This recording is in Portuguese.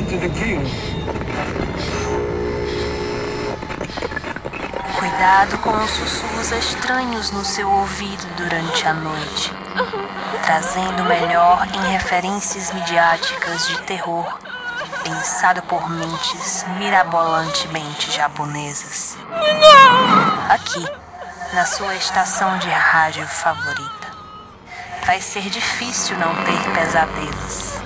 to the king. Cuidado com os sussurros estranhos no seu ouvido durante a noite, trazendo melhor em referências midiáticas de terror, pensado por mentes mirabolantemente japonesas. Aqui, na sua estação de rádio favorita. Vai ser difícil não ter pesadelos.